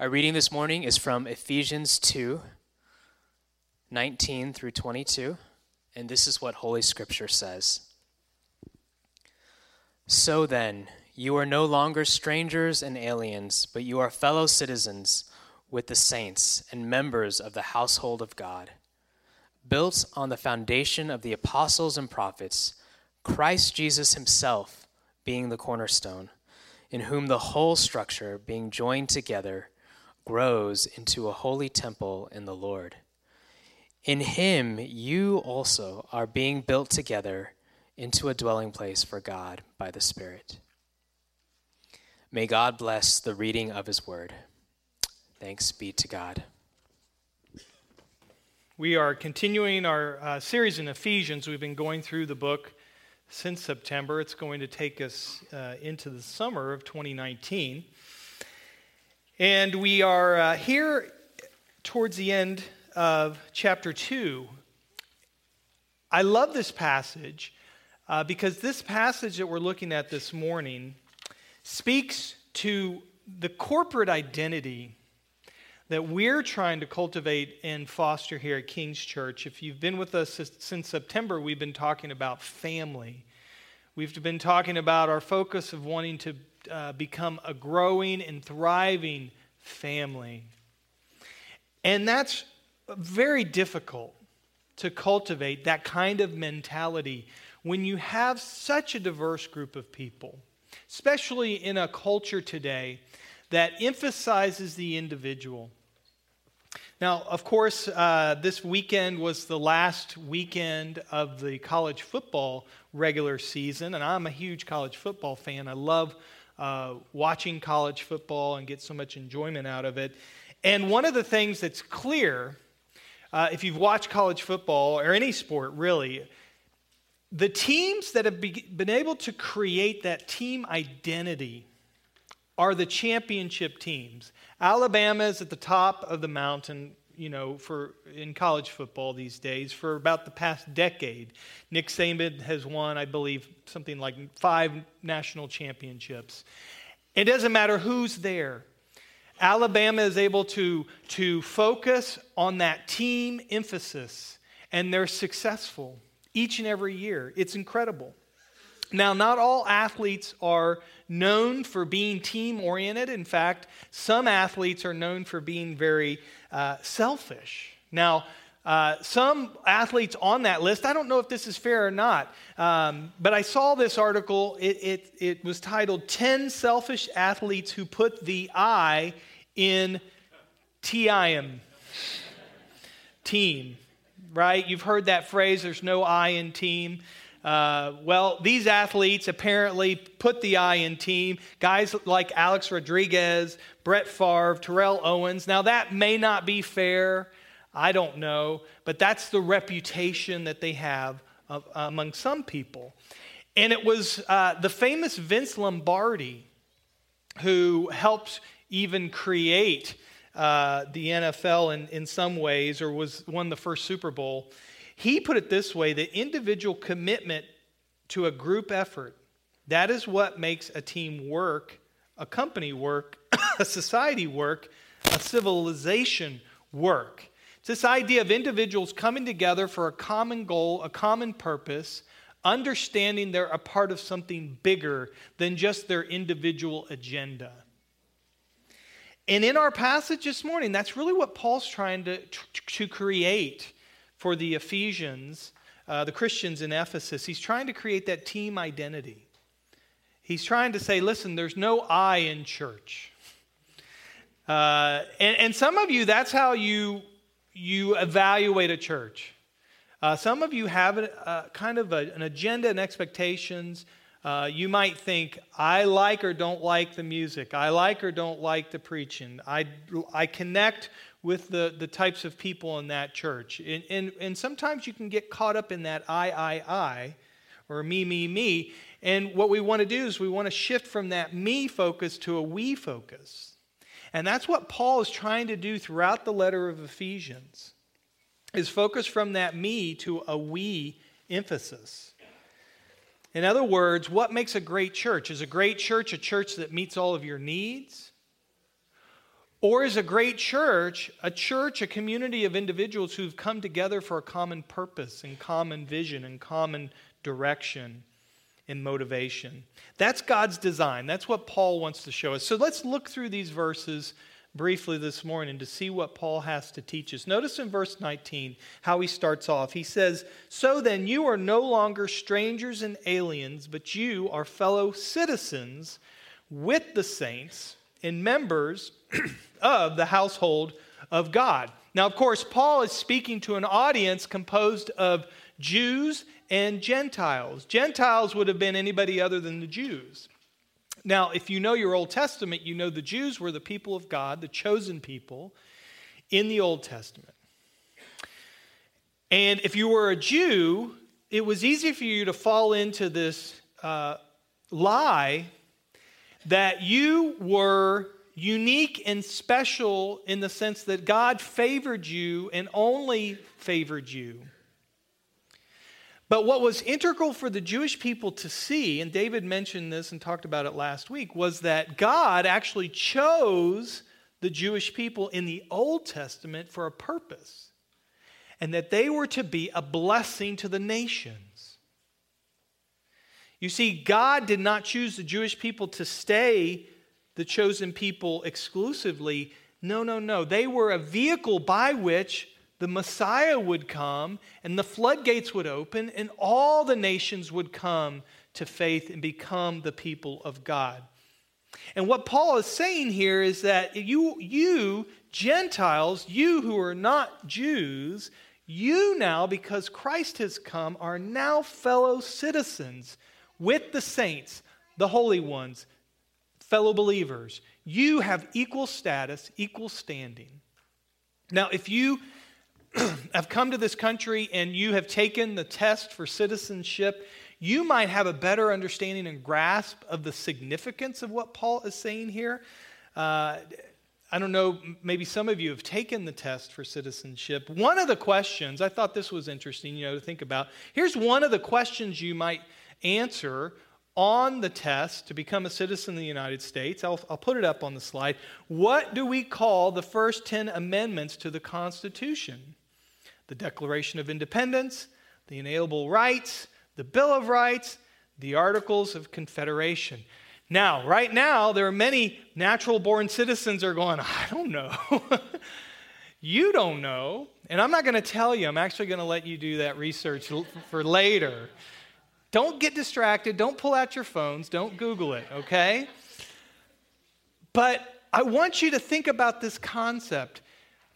Our reading this morning is from Ephesians 2 19 through 22, and this is what Holy Scripture says. So then, you are no longer strangers and aliens, but you are fellow citizens with the saints and members of the household of God, built on the foundation of the apostles and prophets, Christ Jesus himself being the cornerstone, in whom the whole structure, being joined together, grows into a holy temple in the Lord. In him you also are being built together into a dwelling place for God by the Spirit. May God bless the reading of his word. Thanks be to God. We are continuing our uh, series in Ephesians. We've been going through the book since September. It's going to take us uh, into the summer of 2019. And we are uh, here towards the end of chapter 2. I love this passage uh, because this passage that we're looking at this morning speaks to the corporate identity that we're trying to cultivate and foster here at King's Church. If you've been with us since September, we've been talking about family. We've been talking about our focus of wanting to uh, become a growing and thriving family. And that's very difficult to cultivate that kind of mentality when you have such a diverse group of people, especially in a culture today that emphasizes the individual. Now, of course, uh, this weekend was the last weekend of the college football regular season, and I'm a huge college football fan. I love uh, watching college football and get so much enjoyment out of it. And one of the things that's clear, uh, if you've watched college football or any sport really, the teams that have be, been able to create that team identity are the championship teams. Alabama is at the top of the mountain you know, for in college football these days for about the past decade. Nick Saban has won, I believe, something like five national championships. It doesn't matter who's there. Alabama is able to, to focus on that team emphasis, and they're successful each and every year. It's incredible. Now, not all athletes are known for being team oriented. In fact, some athletes are known for being very uh, selfish. Now, uh, some athletes on that list, I don't know if this is fair or not, um, but I saw this article. It, it, it was titled 10 Selfish Athletes Who Put the I in TIM. Team, right? You've heard that phrase, there's no I in team. Uh, well, these athletes apparently put the I in team. Guys like Alex Rodriguez, Brett Favre, Terrell Owens. Now, that may not be fair. I don't know. But that's the reputation that they have of, among some people. And it was uh, the famous Vince Lombardi who helped even create uh, the NFL in, in some ways, or was won the first Super Bowl. He put it this way the individual commitment to a group effort, that is what makes a team work, a company work, a society work, a civilization work. It's this idea of individuals coming together for a common goal, a common purpose, understanding they're a part of something bigger than just their individual agenda. And in our passage this morning, that's really what Paul's trying to, to create for the Ephesians, uh, the Christians in Ephesus. He's trying to create that team identity. He's trying to say, listen, there's no I in church. Uh, and, and some of you, that's how you, you evaluate a church. Uh, some of you have a, kind of a, an agenda and expectations. Uh, you might think, I like or don't like the music. I like or don't like the preaching. I, I connect with the, the types of people in that church. And, and, and sometimes you can get caught up in that I, I, I, or me, me, me. And what we want to do is we want to shift from that me focus to a we focus. And that's what Paul is trying to do throughout the letter of Ephesians. Is focus from that me to a we emphasis. In other words, what makes a great church? Is a great church a church that meets all of your needs? Or is a great church a church, a community of individuals who've come together for a common purpose and common vision and common direction and motivation? That's God's design. That's what Paul wants to show us. So let's look through these verses briefly this morning to see what Paul has to teach us. Notice in verse 19 how he starts off. He says, So then you are no longer strangers and aliens, but you are fellow citizens with the saints and members of the household of God. Now, of course, Paul is speaking to an audience composed of Jews and Gentiles. Gentiles would have been anybody other than the Jews. Now, if you know your Old Testament, you know the Jews were the people of God, the chosen people in the Old Testament. And if you were a Jew, it was easy for you to fall into this uh, lie that you were unique and special in the sense that God favored you and only favored you. But what was integral for the Jewish people to see, and David mentioned this and talked about it last week, was that God actually chose the Jewish people in the Old Testament for a purpose, and that they were to be a blessing to the nations. You see, God did not choose the Jewish people to stay the chosen people exclusively. No, no, no. They were a vehicle by which the Messiah would come and the floodgates would open and all the nations would come to faith and become the people of God. And what Paul is saying here is that you, you Gentiles, you who are not Jews, you now, because Christ has come, are now fellow citizens with the saints, the holy ones, fellow believers. You have equal status, equal standing. Now, if you have come to this country and you have taken the test for citizenship, you might have a better understanding and grasp of the significance of what Paul is saying here. Uh, I don't know, maybe some of you have taken the test for citizenship. One of the questions, I thought this was interesting, you know, to think about. Here's one of the questions you might answer on the test to become a citizen of the United States. I'll, I'll put it up on the slide. What do we call the first 10 amendments to the Constitution? The Declaration of Independence, the Inalienable Rights, the Bill of Rights, the Articles of Confederation. Now, right now, there are many natural born citizens are going, I don't know. you don't know. And I'm not going to tell you. I'm actually going to let you do that research for later. Don't get distracted. Don't pull out your phones. Don't Google it, okay? But I want you to think about this concept.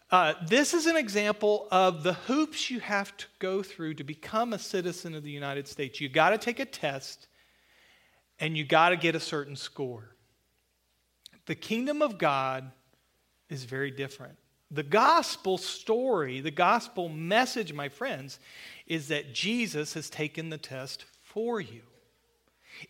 Uh, this is an example of the hoops you have to go through to become a citizen of the United States. You got to take a test and you got to get a certain score. The kingdom of God is very different. The gospel story, the gospel message, my friends, is that Jesus has taken the test for you.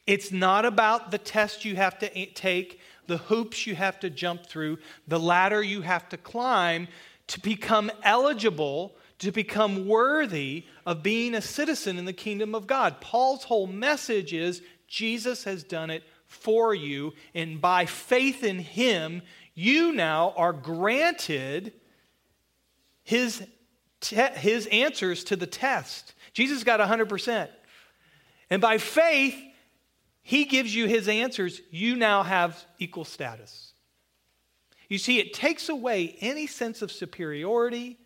It's not about the test you have to take, the hoops you have to jump through, the ladder you have to climb to become eligible, to become worthy of being a citizen in the kingdom of God. Paul's whole message is Jesus has done it for you, and by faith in him, you now are granted his, te- his answers to the test. Jesus got 100%. And by faith, he gives you his answers. You now have equal status. You see, it takes away any sense of superiority,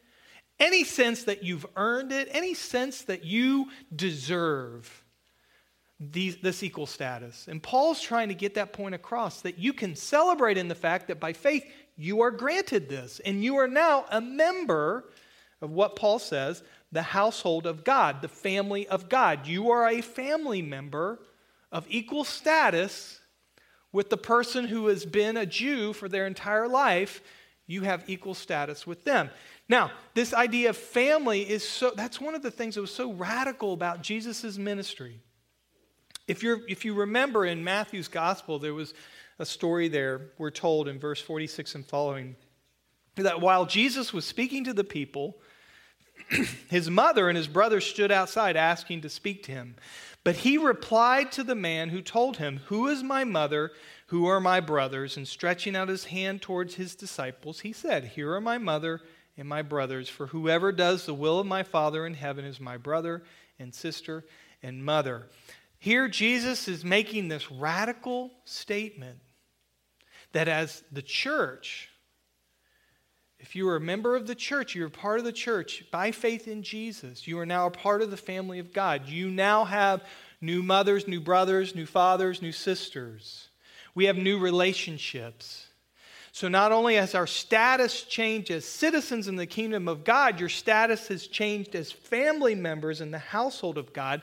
any sense that you've earned it, any sense that you deserve these, this equal status. And Paul's trying to get that point across that you can celebrate in the fact that by faith you are granted this, and you are now a member of what Paul says the household of God, the family of God. You are a family member of equal status with the person who has been a Jew for their entire life. You have equal status with them. Now, this idea of family is so, that's one of the things that was so radical about Jesus' ministry. If, you're, if you remember in Matthew's gospel, there was a story there, we're told in verse 46 and following, that while Jesus was speaking to the people, his mother and his brother stood outside asking to speak to him. But he replied to the man who told him, Who is my mother? who are my brothers, and stretching out his hand towards his disciples, he said, Here are my mother and my brothers, for whoever does the will of my Father in heaven is my brother and sister and mother. Here, Jesus is making this radical statement that as the church, if you are a member of the church, you're part of the church by faith in Jesus, you are now a part of the family of God. You now have new mothers, new brothers, new fathers, new sisters. We have new relationships. So, not only has our status changed as citizens in the kingdom of God, your status has changed as family members in the household of God.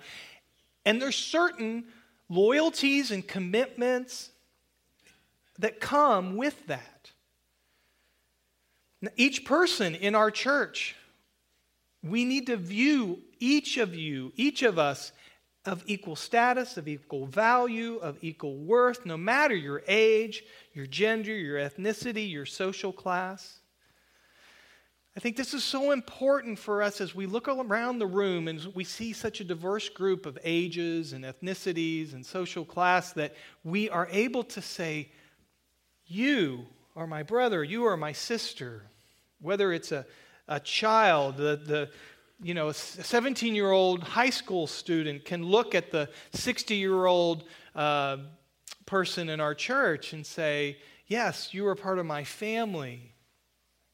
And there's certain loyalties and commitments that come with that. Each person in our church, we need to view each of you, each of us, of equal status, of equal value, of equal worth, no matter your age, your gender, your ethnicity, your social class. I think this is so important for us as we look around the room and we see such a diverse group of ages and ethnicities and social class that we are able to say, You are my brother, you are my sister. Whether it's a, a child, the, the, you know, a 17 year old high school student can look at the 60 year old uh, person in our church and say, Yes, you are part of my family.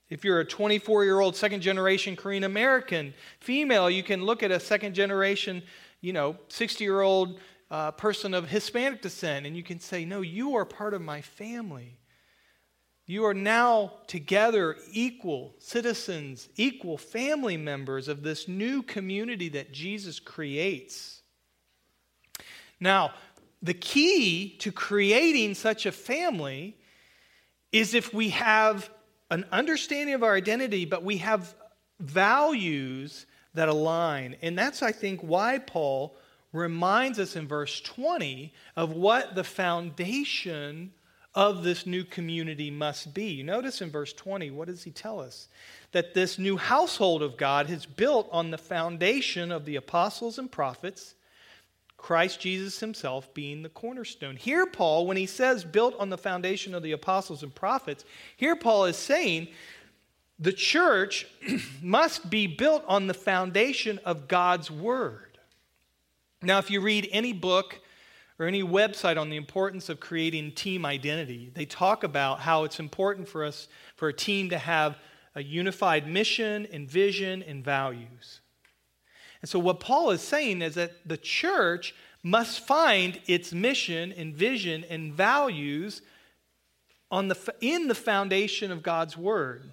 If you're a 24 year old second generation Korean American female, you can look at a second generation, you know, 60 year old uh, person of Hispanic descent and you can say, No, you are part of my family. You are now together equal citizens, equal family members of this new community that Jesus creates. Now, the key to creating such a family is if we have an understanding of our identity, but we have values that align. And that's, I think, why Paul reminds us in verse 20 of what the foundation of this new community must be. You notice in verse 20, what does he tell us? That this new household of God is built on the foundation of the apostles and prophets, Christ Jesus himself being the cornerstone. Here, Paul, when he says built on the foundation of the apostles and prophets, here Paul is saying the church must be built on the foundation of God's word. Now, if you read any book, or any website on the importance of creating team identity. They talk about how it's important for us, for a team to have a unified mission and vision and values. And so, what Paul is saying is that the church must find its mission and vision and values on the, in the foundation of God's Word.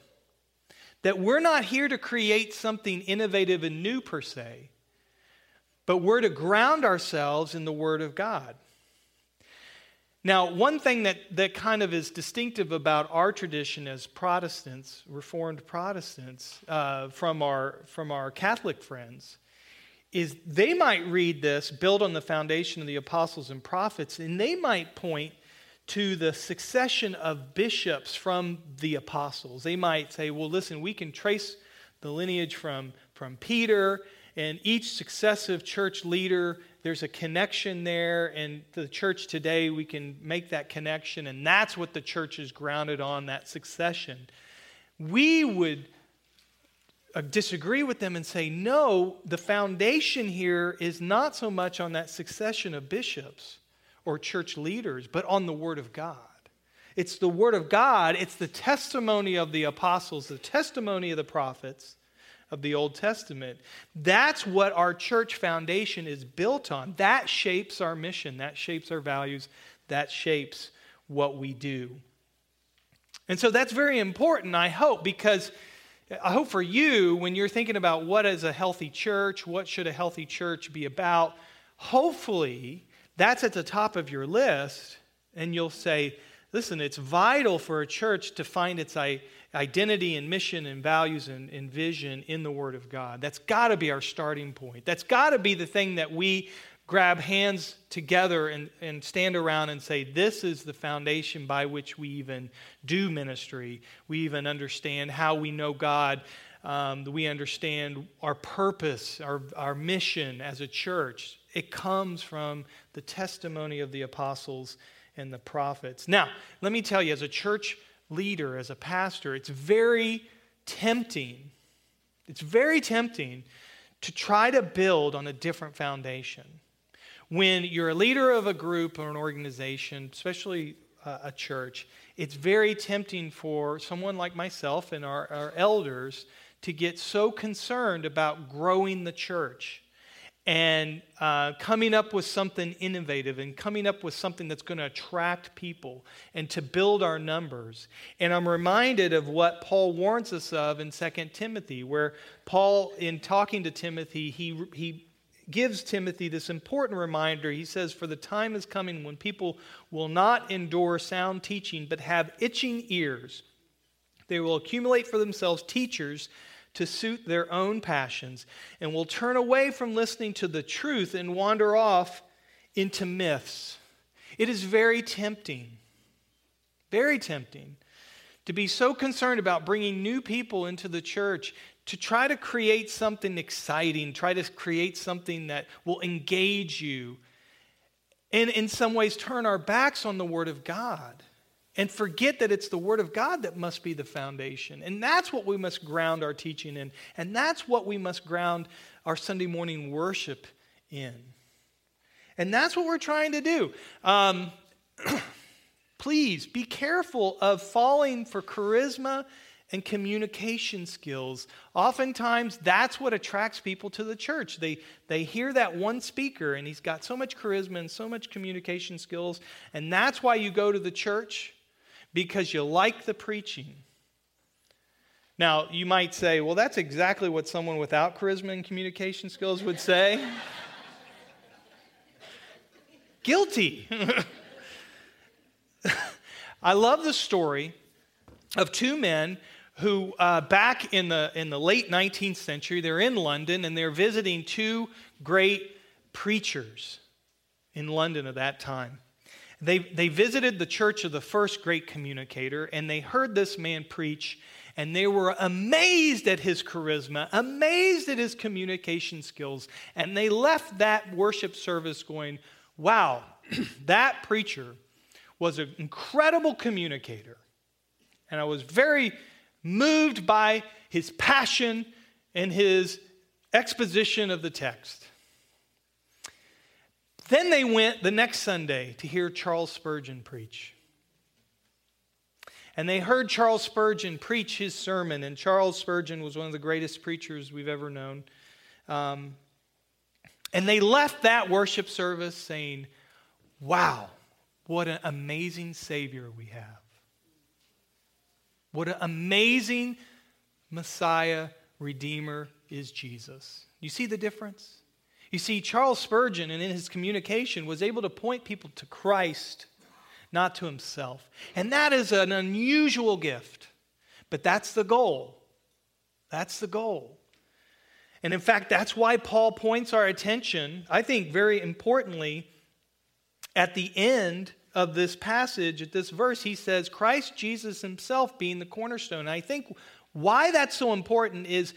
That we're not here to create something innovative and new per se, but we're to ground ourselves in the Word of God. Now, one thing that, that kind of is distinctive about our tradition as Protestants, Reformed Protestants, uh, from, our, from our Catholic friends, is they might read this, built on the foundation of the apostles and prophets, and they might point to the succession of bishops from the apostles. They might say, well, listen, we can trace the lineage from, from Peter and each successive church leader, there's a connection there. And the church today, we can make that connection. And that's what the church is grounded on that succession. We would uh, disagree with them and say, no, the foundation here is not so much on that succession of bishops or church leaders, but on the Word of God. It's the Word of God, it's the testimony of the apostles, the testimony of the prophets of the Old Testament. That's what our church foundation is built on. That shapes our mission, that shapes our values, that shapes what we do. And so that's very important, I hope, because I hope for you, when you're thinking about what is a healthy church, what should a healthy church be about, hopefully that's at the top of your list, and you'll say, listen, it's vital for a church to find its identity and mission and values and, and vision in the Word of God. That's got to be our starting point. That's got to be the thing that we grab hands together and, and stand around and say, This is the foundation by which we even do ministry. We even understand how we know God. Um, we understand our purpose, our, our mission as a church. It comes from the testimony of the apostles and the prophets. Now, let me tell you, as a church leader, as a pastor, it's very tempting. It's very tempting to try to build on a different foundation. When you're a leader of a group or an organization, especially a church, it's very tempting for someone like myself and our, our elders to get so concerned about growing the church and uh, coming up with something innovative and coming up with something that's going to attract people and to build our numbers. And I'm reminded of what Paul warns us of in 2 Timothy, where Paul, in talking to Timothy, he, he gives Timothy this important reminder. He says, For the time is coming when people will not endure sound teaching, but have itching ears. They will accumulate for themselves teachers to suit their own passions and will turn away from listening to the truth and wander off into myths. It is very tempting, very tempting to be so concerned about bringing new people into the church to try to create something exciting, try to create something that will engage you, and in some ways turn our backs on the Word of God and forget that it's the Word of God that must be the foundation. And that's what we must ground our teaching in. And that's what we must ground our Sunday morning worship in. And that's what we're trying to do. Um, please be careful of falling for charisma and communication skills. Oftentimes, that's what attracts people to the church. They, they hear that one speaker, and he's got so much charisma and so much communication skills, and that's why you go to the church because you like the preaching. Now, you might say, well, that's exactly what someone without charisma and communication skills would say. Guilty. I love the story of two men who, uh, back in the, in the late 19th century, they're in London and they're visiting two great preachers in London at that time. They, they visited the church of the first great communicator and they heard this man preach and they were amazed at his charisma, amazed at his communication skills. And they left that worship service going, wow, that preacher was an incredible communicator. And I was very moved by his passion and his exposition of the text. Then they went the next Sunday to hear Charles Spurgeon preach. And they heard Charles Spurgeon preach his sermon, and Charles Spurgeon was one of the greatest preachers we've ever known. Um, and they left that worship service saying, Wow, what an amazing Savior we have. What an amazing Messiah, Redeemer is Jesus. You see the difference? You see, Charles Spurgeon, and in his communication, was able to point people to Christ, not to himself. And that is an unusual gift, but that's the goal. That's the goal. And in fact, that's why Paul points our attention, I think very importantly, at the end of this passage, at this verse, he says, Christ Jesus himself being the cornerstone. And I think why that's so important is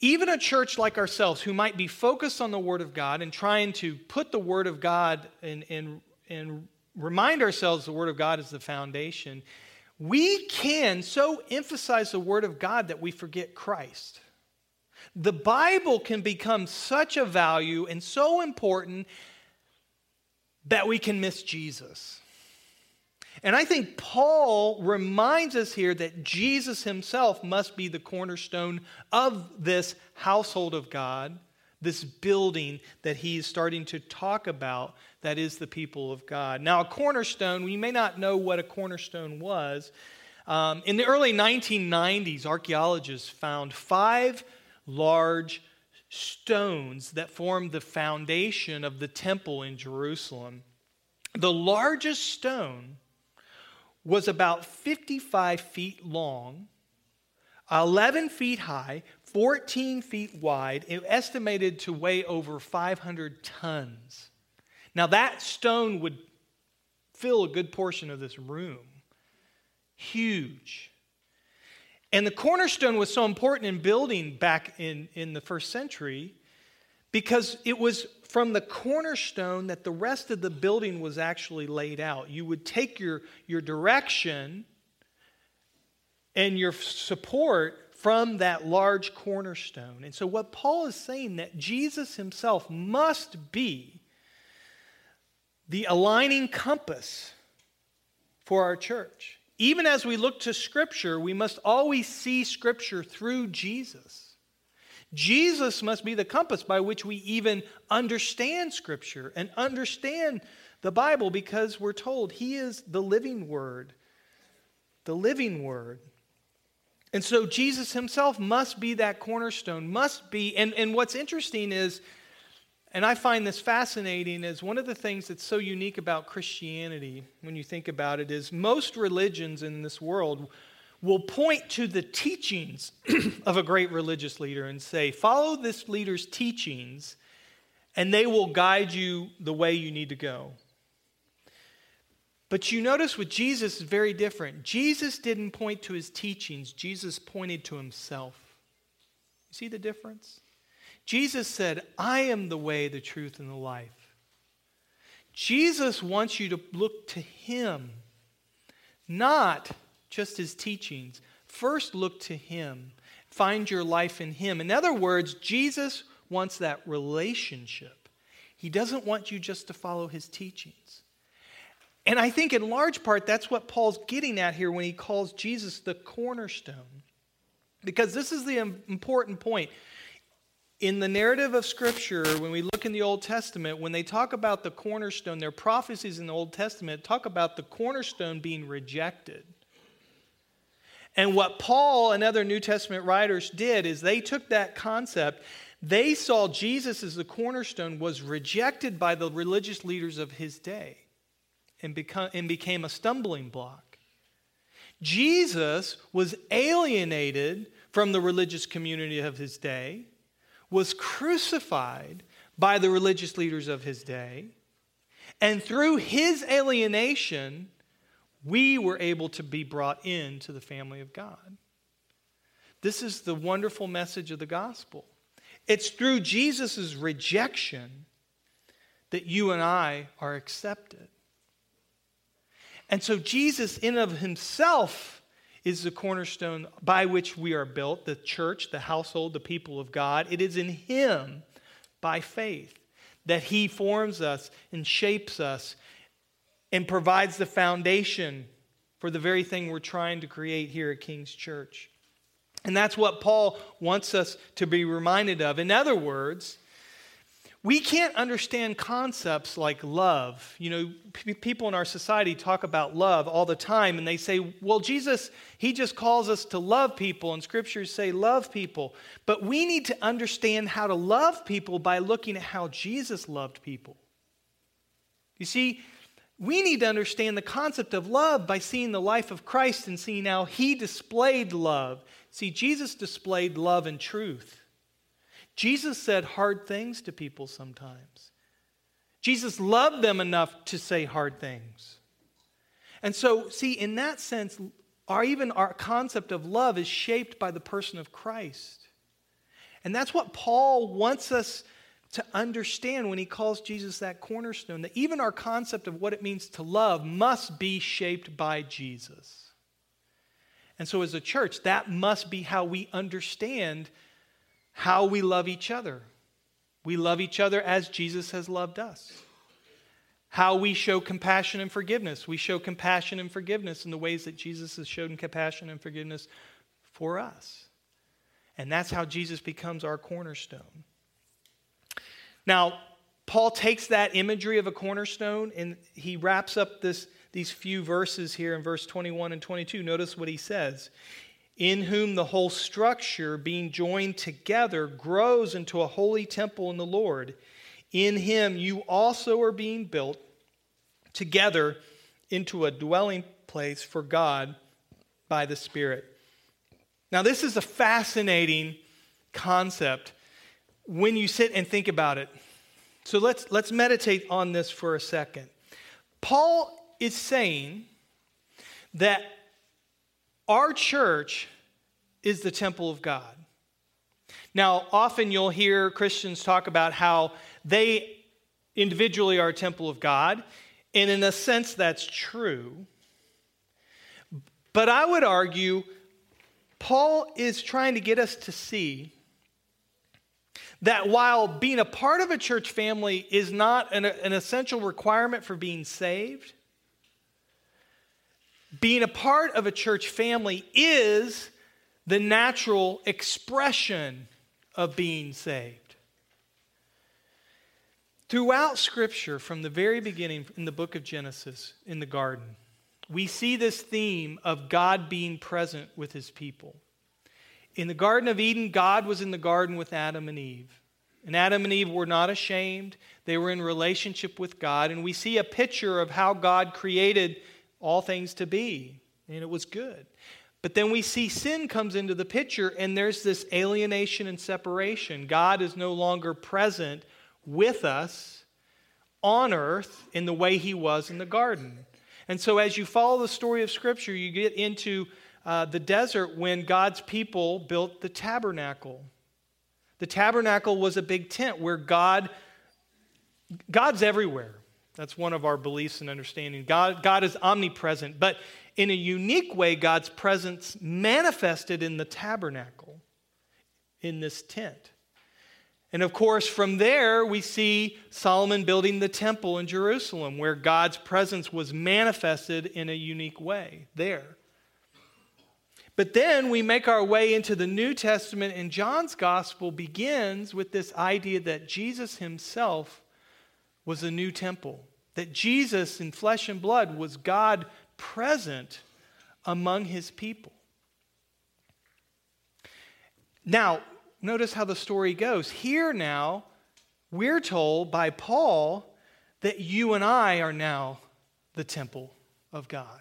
even a church like ourselves who might be focused on the Word of God and trying to put the Word of God and, and, remind ourselves the Word of God is the foundation, we can so emphasize the Word of God that we forget Christ. The Bible can become such a value and so important that we can miss Jesus. And I think Paul reminds us here that Jesus himself must be the cornerstone of this household of God, this building that he's starting to talk about that is the people of God. Now, a cornerstone, we may not know what a cornerstone was. Um, in the early 1990s, archaeologists found five large stones that formed the foundation of the temple in Jerusalem. The largest stone was about 55 feet long, 11 feet high, 14 feet wide, and estimated to weigh over 500 tons. Now, that stone would fill a good portion of this room. Huge. And the cornerstone was so important in building back in, in the first century because it was from the cornerstone that the rest of the building was actually laid out. You would take your, your direction and your support from that large cornerstone. And so, what Paul is saying that Jesus himself must be the aligning compass for our church. Even as we look to Scripture, we must always see Scripture through Jesus. Jesus must be the compass by which we even understand Scripture and understand the Bible because we're told He is the living Word. The living Word. And so Jesus Himself must be that cornerstone, must be. And, and what's interesting is and I find this fascinating is one of the things that's so unique about Christianity, when you think about it, is most religions in this world will point to the teachings of a great religious leader and say, follow this leader's teachings, and they will guide you the way you need to go. But you notice with Jesus is very different. Jesus didn't point to his teachings, Jesus pointed to himself. You see the difference? Jesus said, I am the way, the truth, and the life. Jesus wants you to look to him, not just his teachings. First, look to him. Find your life in him. In other words, Jesus wants that relationship. He doesn't want you just to follow his teachings. And I think in large part that's what Paul's getting at here when he calls Jesus the cornerstone. Because this is the important point in the narrative of Scripture, when we look in the Old Testament, when they talk about the cornerstone, their prophecies in the Old Testament talk about the cornerstone being rejected. And what Paul and other New Testament writers did is they took that concept, they saw Jesus as the cornerstone was rejected by the religious leaders of his day and, become, and became a stumbling block. Jesus was alienated from the religious community of his day was crucified by the religious leaders of his day. And through his alienation, we were able to be brought into the family of God. This is the wonderful message of the gospel. It's through Jesus' rejection that you and I are accepted. And so, Jesus, in of himself, is the cornerstone by which we are built, the church, the household, the people of God. It is in Him, by faith, that He forms us and shapes us and provides the foundation for the very thing we're trying to create here at King's Church. And that's what Paul wants us to be reminded of. In other words, we can't understand concepts like love. You know, p- people in our society talk about love all the time, and they say, well, Jesus, he just calls us to love people, and scriptures say love people. But we need to understand how to love people by looking at how Jesus loved people. You see, we need to understand the concept of love by seeing the life of Christ and seeing how he displayed love. See, Jesus displayed love and truth. Jesus said hard things to people sometimes. Jesus loved them enough to say hard things. And so, see, in that sense, our even our concept of love is shaped by the person of Christ. And that's what Paul wants us to understand when he calls Jesus that cornerstone, that even our concept of what it means to love must be shaped by Jesus. And so, as a church, that must be how we understand how we love each other. We love each other as Jesus has loved us. How we show compassion and forgiveness. We show compassion and forgiveness in the ways that Jesus has shown compassion and forgiveness for us. And that's how Jesus becomes our cornerstone. Now, Paul takes that imagery of a cornerstone and he wraps up this, these few verses here in verse 21 and 22. Notice what he says in whom the whole structure, being joined together, grows into a holy temple in the Lord. In him you also are being built together into a dwelling place for God by the Spirit. Now, this is a fascinating concept when you sit and think about it. So let's, let's meditate on this for a second. Paul is saying that our church is the temple of God. Now, often you'll hear Christians talk about how they individually are a temple of God, and in a sense, that's true. But I would argue Paul is trying to get us to see that while being a part of a church family is not an, an, essential requirement for being saved, being a part of a church family is the natural expression of being saved. Throughout Scripture, from the very beginning in the book of Genesis, in the garden, we see this theme of God being present with his people. In the Garden of Eden, God was in the garden with Adam and Eve. And Adam and Eve were not ashamed. They were in relationship with God. And we see a picture of how God created all things to be. And it was good. But then we see sin comes into the picture, and there's this alienation and separation. God is no longer present with us on earth in the way he was in the garden. And so, as you follow the story of Scripture, you get into uh, the desert when God's people built the tabernacle. The tabernacle was a big tent where God, God's everywhere. That's one of our beliefs and understanding. God, God is omnipresent, but in a unique way, God's presence manifested in the tabernacle, in this tent. And of course, from there, we see Solomon building the temple in Jerusalem, where God's presence was manifested in a unique way there. But then we make our way into the New Testament, and John's gospel begins with this idea that Jesus himself was a new temple, that Jesus in flesh and blood was God present among his people. Now, notice how the story goes. Here now, we're told by Paul that you and I are now the temple of God.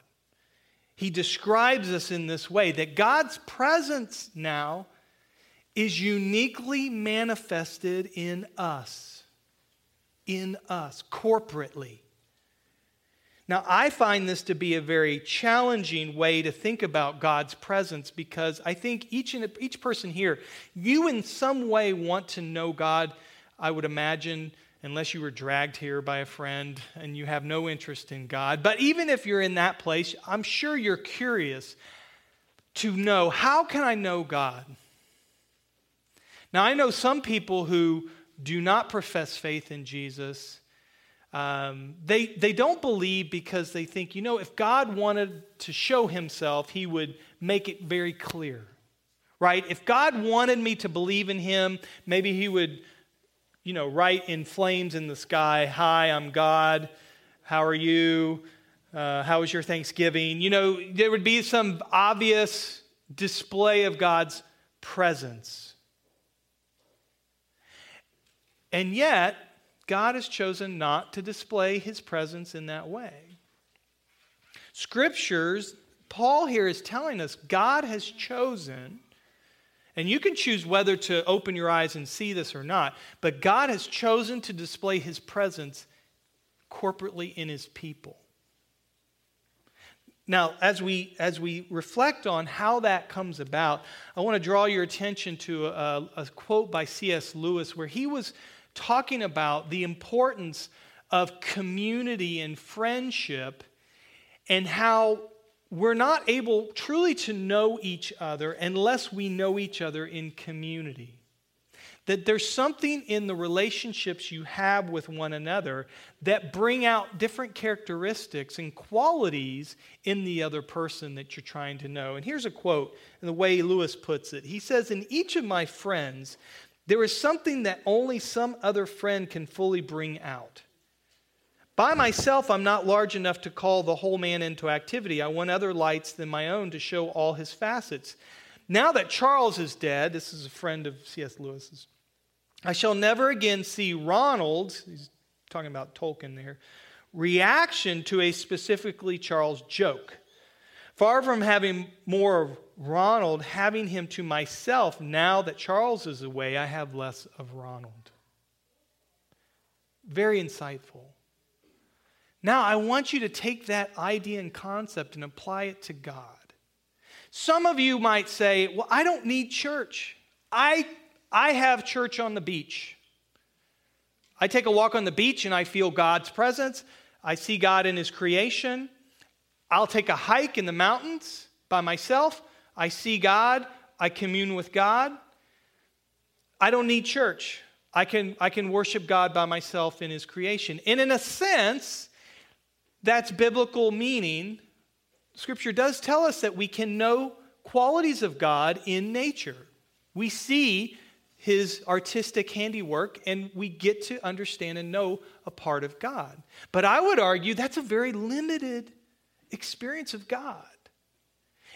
He describes us in this way that God's presence now is uniquely manifested in us, in us, corporately. Now, I find this to be a very challenging way to think about God's presence because I think each, and each person here, you in some way want to know God, I would imagine, unless you were dragged here by a friend and you have no interest in God. But even if you're in that place, I'm sure you're curious to know how can I know God? Now, I know some people who do not profess faith in Jesus um, they, they don't believe because they think, you know, if God wanted to show himself, he would make it very clear, right? If God wanted me to believe in him, maybe he would, you know, write in flames in the sky, Hi, I'm God. How are you? Uh, how was your Thanksgiving? You know, there would be some obvious display of God's presence. And yet, God has chosen not to display his presence in that way. Scriptures, Paul here is telling us God has chosen, and you can choose whether to open your eyes and see this or not, but God has chosen to display his presence corporately in his people. Now, as we, as we reflect on how that comes about, I want to draw your attention to a, a quote by C.S. Lewis where he was talking about the importance of community and friendship and how we're not able truly to know each other unless we know each other in community. That there's something in the relationships you have with one another that bring out different characteristics and qualities in the other person that you're trying to know. And here's a quote, and the way Lewis puts it. He says, In each of my friends, there is something that only some other friend can fully bring out. By myself, I'm not large enough to call the whole man into activity. I want other lights than my own to show all his facets. Now that Charles is dead, this is a friend of C.S. Lewis's, I shall never again see Ronald's, he's talking about Tolkien there, reaction to a specifically Charles joke. Far from having more of Ronald, having him to myself, now that Charles is away, I have less of Ronald. Very insightful. Now, I want you to take that idea and concept and apply it to God. Some of you might say, Well, I don't need church. I, I have church on the beach. I take a walk on the beach and I feel God's presence. I see God in His creation. I'll take a hike in the mountains by myself. I see God. I commune with God. I don't need church. I can, I can worship God by myself in His creation. And in a sense, that's biblical meaning. Scripture does tell us that we can know qualities of God in nature. We see his artistic handiwork and we get to understand and know a part of God. But I would argue that's a very limited experience of God.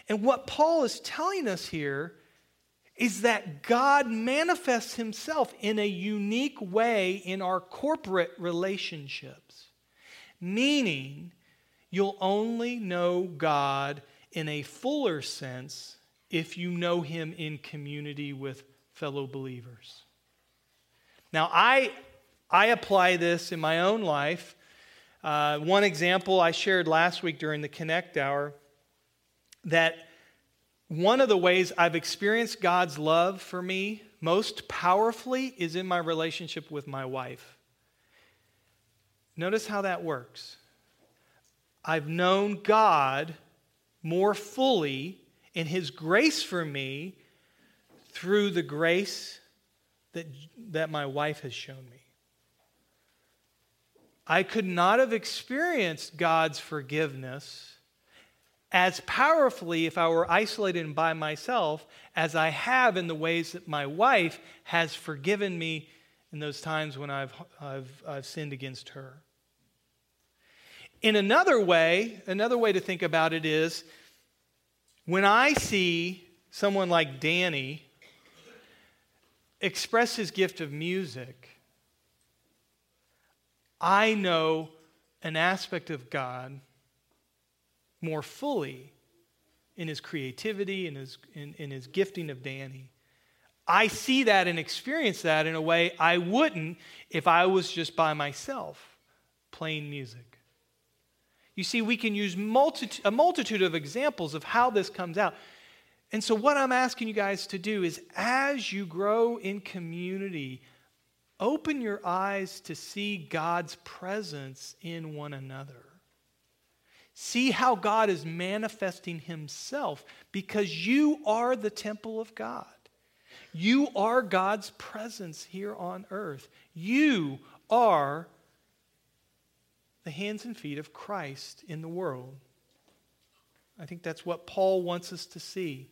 And what Paul is telling us here is that God manifests himself in a unique way in our corporate relationships, meaning you'll only know God in a fuller sense if you know him in community with fellow believers. Now, I, I apply this in my own life. Uh, one example I shared last week during the Connect Hour that one of the ways I've experienced God's love for me most powerfully is in my relationship with my wife. Notice how that works. I've known God more fully in His grace for me through the grace that, that my wife has shown me. I could not have experienced God's forgiveness as powerfully if I were isolated and by myself as I have in the ways that my wife has forgiven me in those times when I've, I've, I've sinned against her. In another way, another way to think about it is when I see someone like Danny express his gift of music, I know an aspect of God more fully in his creativity and his, in, in his gifting of Danny. I see that and experience that in a way I wouldn't if I was just by myself playing music. You see, we can use multitude, a multitude of examples of how this comes out. And so, what I'm asking you guys to do is as you grow in community, open your eyes to see God's presence in one another. See how God is manifesting Himself because you are the temple of God. You are God's presence here on earth. You are the hands and feet of Christ in the world. I think that's what Paul wants us to see.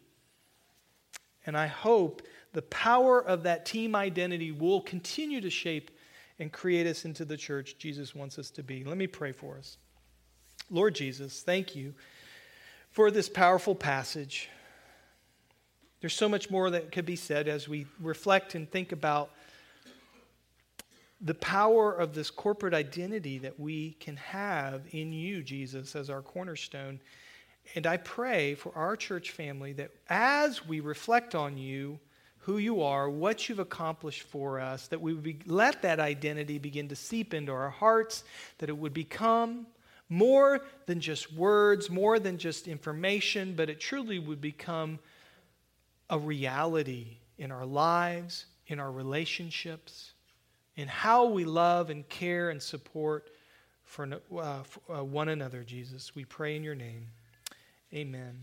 And I hope the power of that team identity will continue to shape and create us into the church Jesus wants us to be. Let me pray for us. Lord Jesus, thank you for this powerful passage. There's so much more that could be said as we reflect and think about the power of this corporate identity that we can have in you, Jesus, as our cornerstone. And I pray for our church family that as we reflect on you, who you are, what you've accomplished for us, that we would be, let that identity begin to seep into our hearts, that it would become more than just words, more than just information, but it truly would become a reality in our lives, in our relationships in how we love and care and support for, uh, for uh, one another, Jesus. We pray in your name. Amen.